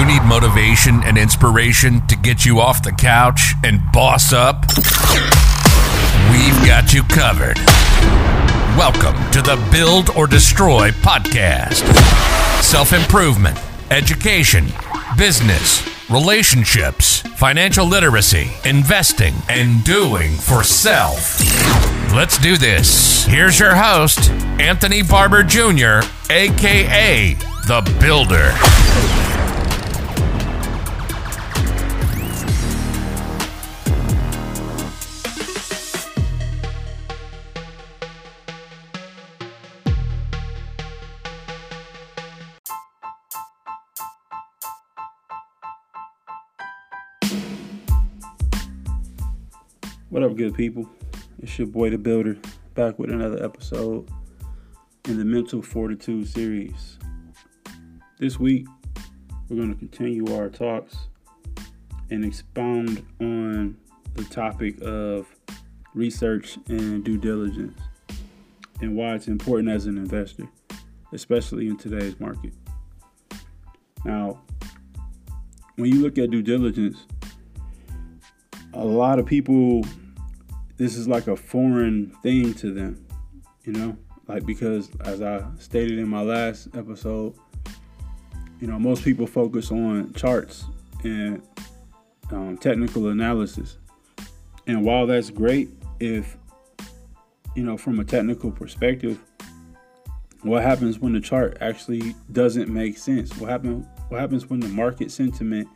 you need motivation and inspiration to get you off the couch and boss up? We've got you covered. Welcome to the Build or Destroy podcast. Self improvement, education, business, relationships, financial literacy, investing, and doing for self. Let's do this. Here's your host, Anthony Barber Jr., aka The Builder. What up, good people? It's your boy, the Builder, back with another episode in the Mental Fortitude series. This week, we're going to continue our talks and expound on the topic of research and due diligence and why it's important as an investor, especially in today's market. Now, when you look at due diligence, a lot of people this is like a foreign thing to them, you know, like because as I stated in my last episode, you know, most people focus on charts and um, technical analysis. And while that's great, if, you know, from a technical perspective, what happens when the chart actually doesn't make sense? What happens? What happens when the market sentiment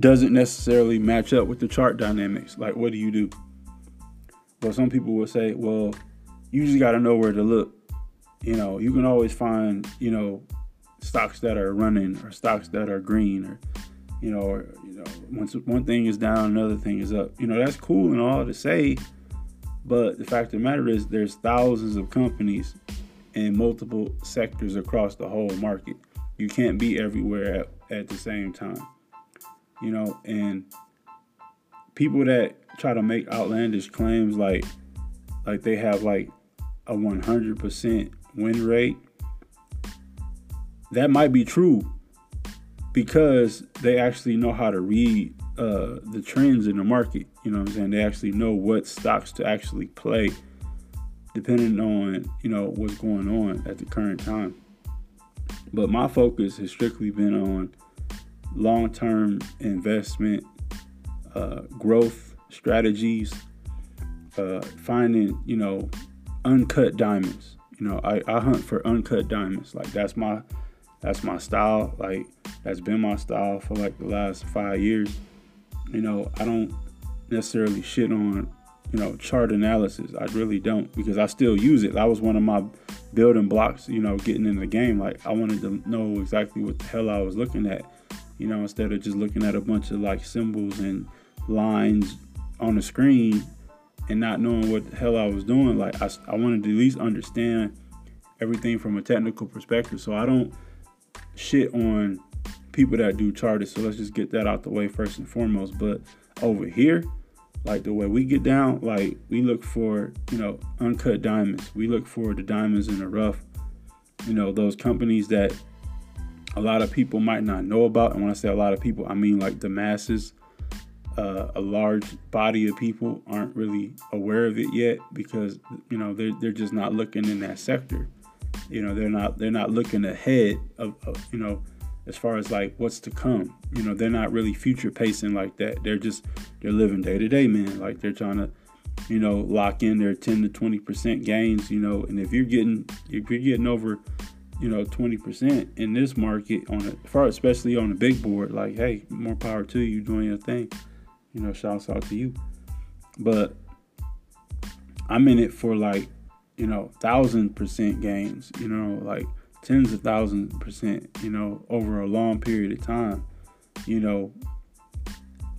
doesn't necessarily match up with the chart dynamics. Like, what do you do? Well, some people will say, well, you just got to know where to look. You know, you can always find, you know, stocks that are running or stocks that are green or, you know, or, you know, once one thing is down, another thing is up. You know, that's cool and all to say, but the fact of the matter is there's thousands of companies in multiple sectors across the whole market. You can't be everywhere at, at the same time you know, and people that try to make outlandish claims like like they have like a 100% win rate that might be true because they actually know how to read uh, the trends in the market you know what i'm saying? They actually know what stocks to actually play depending on you know what's going on at the current time. But my focus has strictly been on long term investment, uh, growth strategies, uh, finding, you know, uncut diamonds. You know, I, I hunt for uncut diamonds. Like that's my that's my style. Like that's been my style for like the last five years. You know, I don't necessarily shit on, you know, chart analysis. I really don't because I still use it. That was one of my building blocks, you know, getting in the game. Like I wanted to know exactly what the hell I was looking at you know, instead of just looking at a bunch of like symbols and lines on the screen and not knowing what the hell I was doing. Like, I, I wanted to at least understand everything from a technical perspective. So I don't shit on people that do charters. So let's just get that out the way first and foremost. But over here, like the way we get down, like we look for, you know, uncut diamonds. We look for the diamonds in the rough. You know, those companies that a lot of people might not know about. And when I say a lot of people, I mean like the masses. Uh, a large body of people aren't really aware of it yet because you know they're they're just not looking in that sector. You know they're not they're not looking ahead of, of you know as far as like what's to come. You know they're not really future pacing like that. They're just they're living day to day, man. Like they're trying to you know lock in their 10 to 20 percent gains. You know, and if you're getting if you're getting over you know, 20% in this market on it, far especially on the big board, like, hey, more power to you doing your thing. You know, shouts out to you. But I'm in it for like, you know, thousand percent gains, you know, like tens of thousands percent, you know, over a long period of time. You know,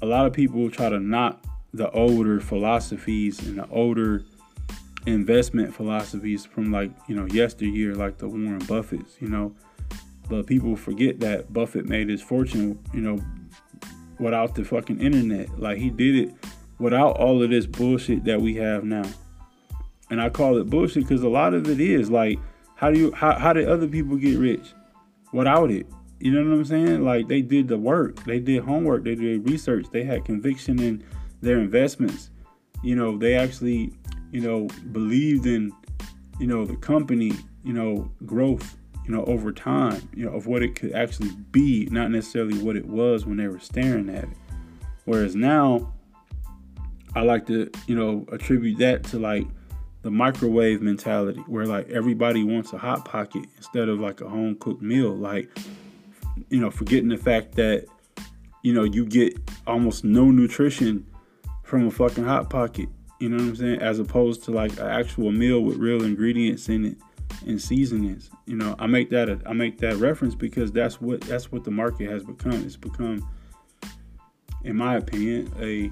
a lot of people try to knock the older philosophies and the older investment philosophies from like you know yesteryear, like the Warren Buffetts, you know. But people forget that Buffett made his fortune, you know, without the fucking internet. Like he did it without all of this bullshit that we have now. And I call it bullshit because a lot of it is like, how do you how how did other people get rich without it? You know what I'm saying? Like they did the work, they did homework, they did research, they had conviction in their investments. You know, they actually, you know, believed in, you know, the company, you know, growth, you know, over time, you know, of what it could actually be, not necessarily what it was when they were staring at it. Whereas now, I like to, you know, attribute that to like the microwave mentality where like everybody wants a hot pocket instead of like a home cooked meal. Like, you know, forgetting the fact that, you know, you get almost no nutrition from a fucking hot pocket. You know what I'm saying? As opposed to like an actual meal with real ingredients in it and seasonings. You know, I make that a, I make that reference because that's what that's what the market has become. It's become, in my opinion, a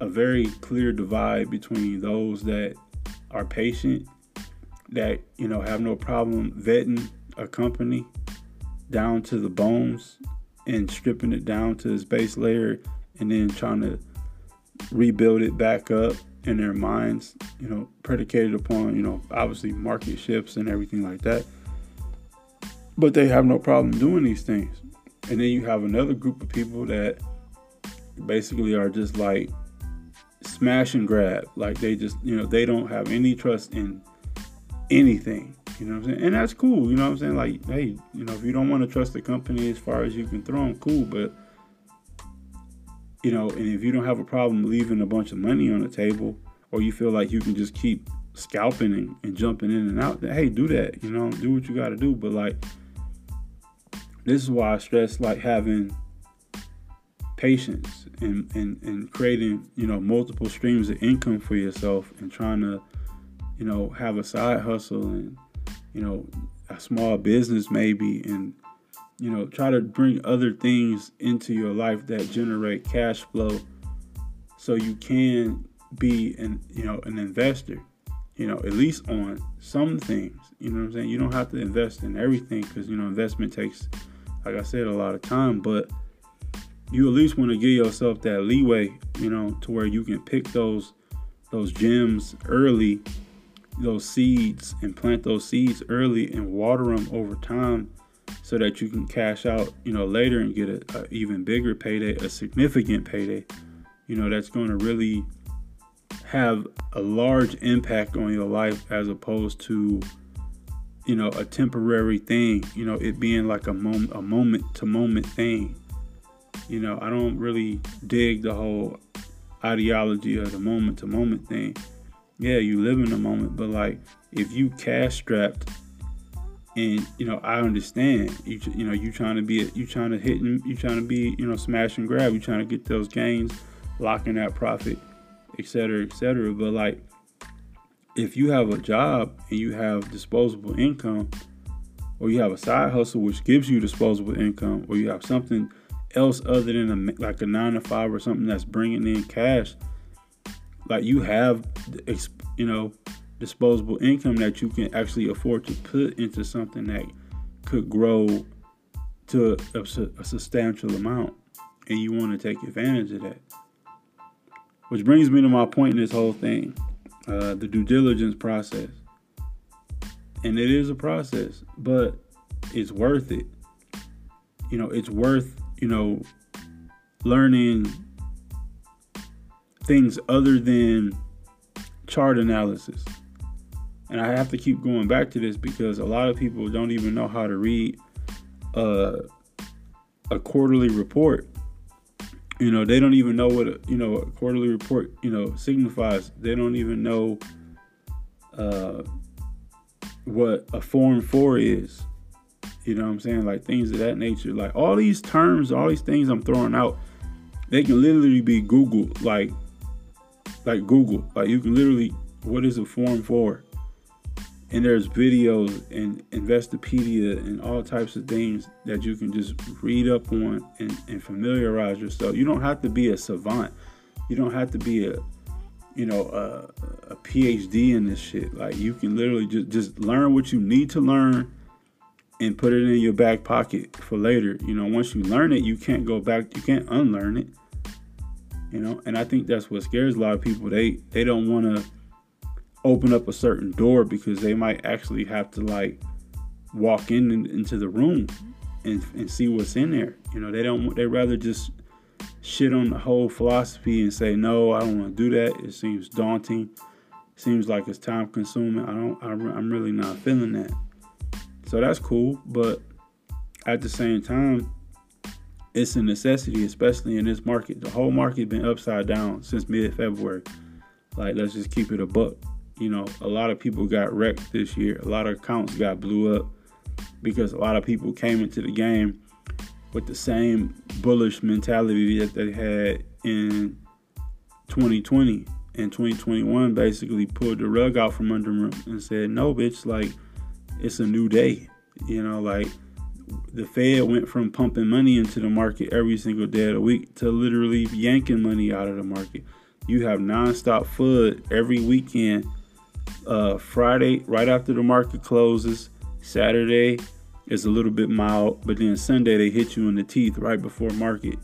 a very clear divide between those that are patient, that you know have no problem vetting a company down to the bones and stripping it down to its base layer and then trying to rebuild it back up in their minds, you know, predicated upon, you know, obviously market shifts and everything like that. But they have no problem doing these things. And then you have another group of people that basically are just like smash and grab. Like they just, you know, they don't have any trust in anything. You know what I'm saying? And that's cool. You know what I'm saying? Like, hey, you know, if you don't want to trust the company as far as you can throw them, cool. But, you know, and if you don't have a problem leaving a bunch of money on the table or you feel like you can just keep scalping and, and jumping in and out, then hey, do that. You know, do what you got to do. But, like, this is why I stress, like, having patience and, and, and creating, you know, multiple streams of income for yourself and trying to, you know, have a side hustle and, you know, a small business maybe and, you know, try to bring other things into your life that generate cash flow so you can be an, you know, an investor, you know, at least on some things. You know what I'm saying? You don't have to invest in everything because, you know, investment takes, like I said, a lot of time, but you at least want to give yourself that leeway, you know, to where you can pick those those gems early, those seeds, and plant those seeds early and water them over time, so that you can cash out, you know, later and get a, a even bigger payday, a significant payday, you know, that's going to really have a large impact on your life as opposed to you know a temporary thing you know it being like a moment a moment to moment thing you know, I don't really dig the whole ideology of the moment to moment thing. Yeah, you live in the moment, but like if you cash strapped and you know, I understand you you know, you trying to be you trying to hit you trying to be, you know, smash and grab, you trying to get those gains, locking that profit, etc., etc. But like if you have a job and you have disposable income or you have a side hustle which gives you disposable income or you have something else other than a, like a nine to five or something that's bringing in cash, like you have, you know, disposable income that you can actually afford to put into something that could grow to a, a substantial amount, and you want to take advantage of that. Which brings me to my point in this whole thing, uh, the due diligence process. And it is a process, but it's worth it. You know, it's worth you know, learning things other than chart analysis. And I have to keep going back to this because a lot of people don't even know how to read a, a quarterly report. You know, they don't even know what a, you know a quarterly report you know signifies. They don't even know uh, what a form four is. You know what I'm saying? Like things of that nature. Like all these terms, all these things I'm throwing out, they can literally be Google, like like Google. Like you can literally, what is a form four? And there's videos and Investopedia and all types of things that you can just read up on and, and familiarize yourself. You don't have to be a savant. You don't have to be a you know a, a PhD in this shit. Like you can literally just just learn what you need to learn and put it in your back pocket for later. You know, once you learn it, you can't go back, you can't unlearn it. You know, and I think that's what scares a lot of people. They they don't want to open up a certain door because they might actually have to like walk in into the room and and see what's in there. You know, they don't. Want They rather just shit on the whole philosophy and say no, I don't want to do that. It seems daunting. Seems like it's time consuming. I don't. I'm really not feeling that. So that's cool, but at the same time, it's a necessity, especially in this market. The whole market been upside down since mid February. Like, let's just keep it a buck. You know, a lot of people got wrecked this year. A lot of accounts got blew up because a lot of people came into the game with the same bullish mentality that they had in 2020 and 2021 basically pulled the rug out from under them and said no bitch like it's a new day you know like the Fed went from pumping money into the market every single day of the week to literally yanking money out of the market. You have nonstop FUD every weekend. Uh, Friday, right after the market closes. Saturday is a little bit mild, but then Sunday they hit you in the teeth right before market.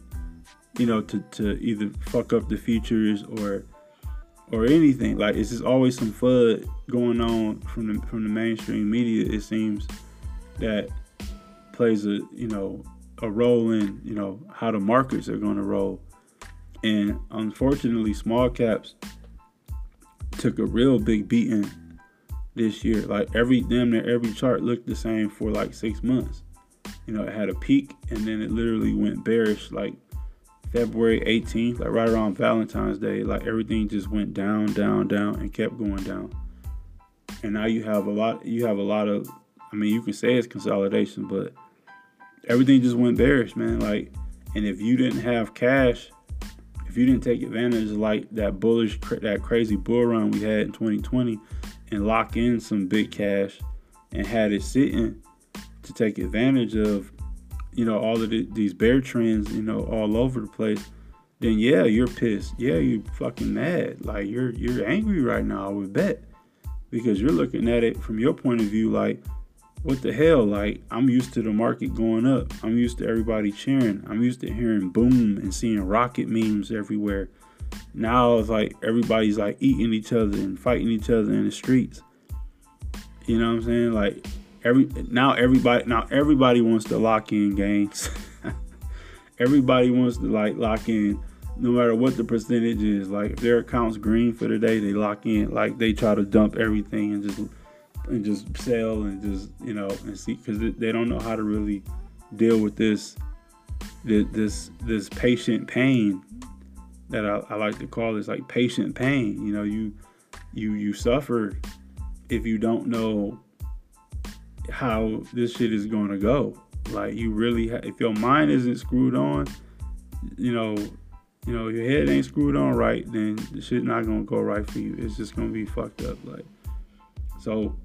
You know, to, to either fuck up the futures or or anything. Like it's just always some FUD going on from the from the mainstream media. It seems that plays a you know a role in you know how the markets are going to roll. And unfortunately, small caps took a real big beating this year. Like every damn near every chart looked the same for like six months. You know, it had a peak and then it literally went bearish like February 18th, like right around Valentine's Day. Like everything just went down, down, down, and kept going down. And now you have a lot. You have a lot of. I mean, you can say it's consolidation, but everything just went bearish, man. Like, and if you didn't have cash, you didn't take advantage of like that bullish, that crazy bull run we had in 2020, and lock in some big cash, and had it sitting to take advantage of, you know, all of the, these bear trends, you know, all over the place, then yeah, you're pissed. Yeah, you fucking mad. Like you're you're angry right now. I would bet because you're looking at it from your point of view, like what the hell? Like, I'm used to the market going up. I'm used to everybody cheering. I'm used to hearing boom and seeing rocket memes everywhere. Now it's like everybody's like eating each other and fighting each other in the streets. You know what I'm saying? Like every now everybody now everybody wants to lock in gains. everybody wants to like lock in no matter what the percentage is. Like if their account's green for the day, they lock in. Like they try to dump everything and just and just sell and just you know and see because they don't know how to really deal with this this this patient pain that I, I like to call this like patient pain. You know, you you you suffer if you don't know how this shit is going to go. Like you really, ha- if your mind isn't screwed on, you know, you know, your head ain't screwed on right, then the shit not gonna go right for you. It's just gonna be fucked up. Like, so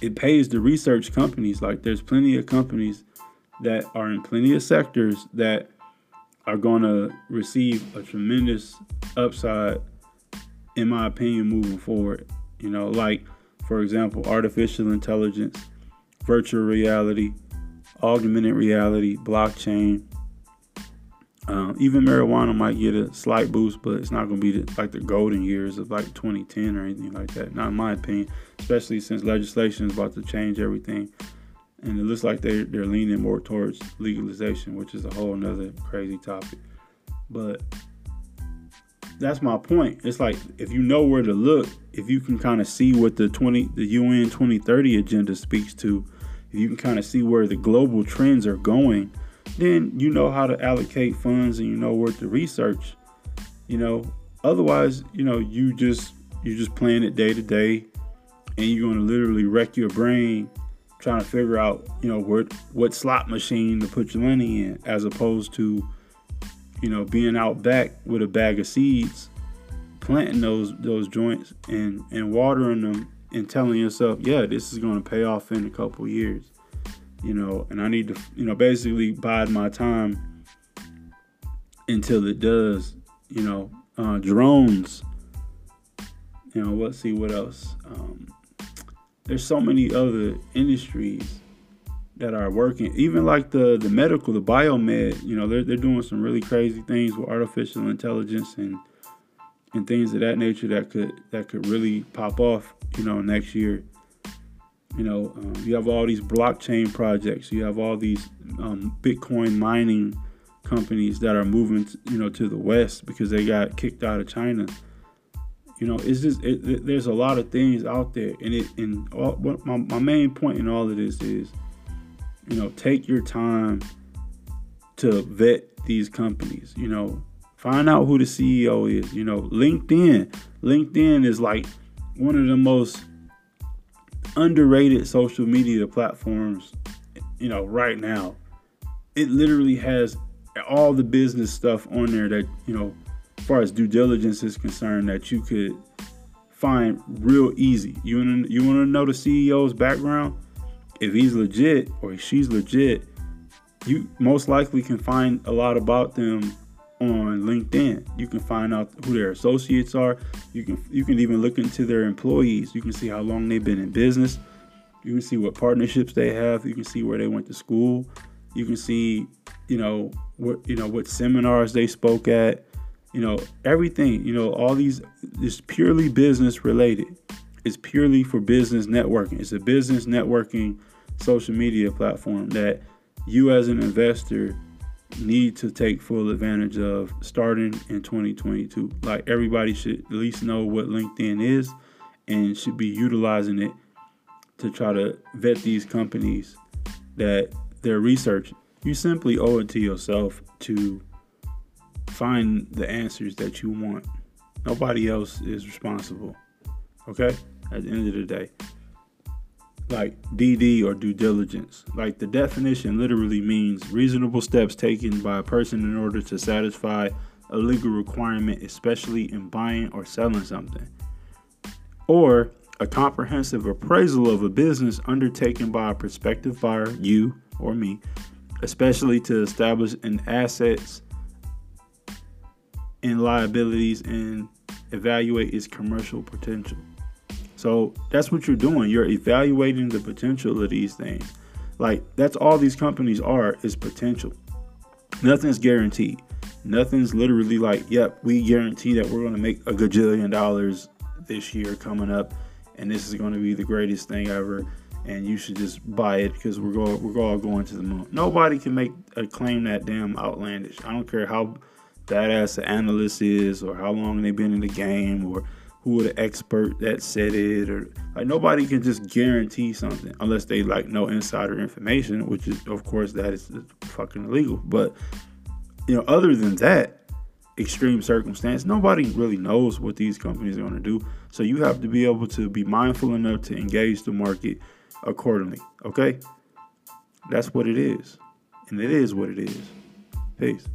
it pays the research companies. Like there's plenty of companies that are in plenty of sectors that are going to receive a tremendous upside, in my opinion, moving forward. You know, like for example, artificial intelligence, virtual reality, augmented reality, blockchain, um, even marijuana might get a slight boost, but it's not going to be the, like the golden years of like 2010 or anything like that. Not in my opinion, especially since legislation is about to change everything. And it looks like they, they're leaning more towards legalization, which is a whole nother crazy topic. But that's my point. It's like if you know where to look, if you can kind of see what the 20 the UN 2030 agenda speaks to, if you can kind of see where the global trends are going – then you know how to allocate funds and you know where to research. You know, otherwise, you know, you just you're just playing it day to day, and you're gonna literally wreck your brain trying to figure out, you know, what what slot machine to put your money in, as opposed to, you know, being out back with a bag of seeds, planting those those joints and and watering them and telling yourself, yeah, this is gonna pay off in a couple years you know, and I need to, you know, basically bide my time until it does, you know, uh, drones, you know, let's see what else. Um, there's so many other industries that are working, even like the the medical, the biomed, you know, they're they're doing some really crazy things with artificial intelligence and and things of that nature that could that could really pop off, you know, next year You know, um, you have all these blockchain projects. You have all these um, Bitcoin mining companies that are moving, you know, to the West because they got kicked out of China. You know, it's just it, it, there's a lot of things out there, and it and all, my, my main point in all of this is, you know, take your time to vet these companies. You know, find out who the CEO is. You know, LinkedIn. LinkedIn is like one of the most underrated social media platforms, you know, right now. It literally has all the business stuff on there that, you know, as far as due diligence is concerned, that you could find real easy. You want you want to know the CEO's background? If he's legit or she's legit, you most likely can find a lot about them on LinkedIn. You can find out who their associates are. You can you can even look into their employees. You can see how long they've been in business. You can see what partnerships they have. You can see where they went to school. You can see, you know, what you know what seminars they spoke at. You know, everything. You know, all these is purely business related. It's purely for business networking. It's a business networking social media platform that you as an investor need to take full advantage of starting in 2022. Like everybody should at least know what LinkedIn is and should be utilizing it to try to vet these companies that they're researching. You simply owe it to yourself to find the answers that you want. Nobody else is responsible. Okay? At the end of the day like DD or due diligence. Like the definition literally means reasonable steps taken by a person in order to satisfy a legal requirement, especially in buying or selling something. Or a comprehensive appraisal of a business undertaken by a prospective buyer, you or me, especially to establish an assets and liabilities and evaluate its commercial potential. So that's what you're doing. You're evaluating the potential of these things. Like that's all these companies are is potential. Nothing's guaranteed. Nothing's literally like, yep, we guarantee that we're going to make a gajillion dollars this year coming up, and this is going to be the greatest thing ever, and you should just buy it because we're going we're all going to the moon. Nobody can make a claim that damn outlandish. I don't care how badass the analyst is, or how long they've been in the game, or who the expert that said it or like nobody can just guarantee something unless they like know insider information which is of course that is fucking illegal. But you know other than that extreme circumstance nobody really knows what these companies are going to do. So you have to be able to be mindful enough to engage the market accordingly okay? That's what it is. And it is what it is. Peace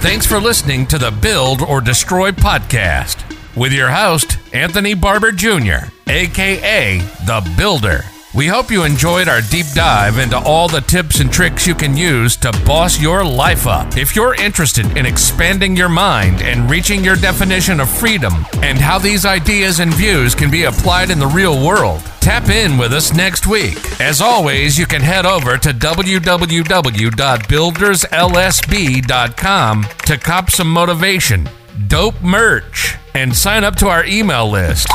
Thanks for listening to the Build or Destroy podcast with your host, Anthony Barber Jr., aka The Builder. We hope you enjoyed our deep dive into all the tips and tricks you can use to boss your life up. If you're interested in expanding your mind and reaching your definition of freedom and how these ideas and views can be applied in the real world, tap in with us next week. As always, you can head over to www.builderzlsb.com to cop some motivation, dope merch, and sign up to our email list.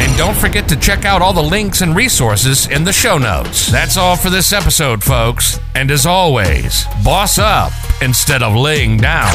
And don't forget to check out all the links and resources in the show notes. That's all for this episode, folks. And as always, boss up instead of laying down.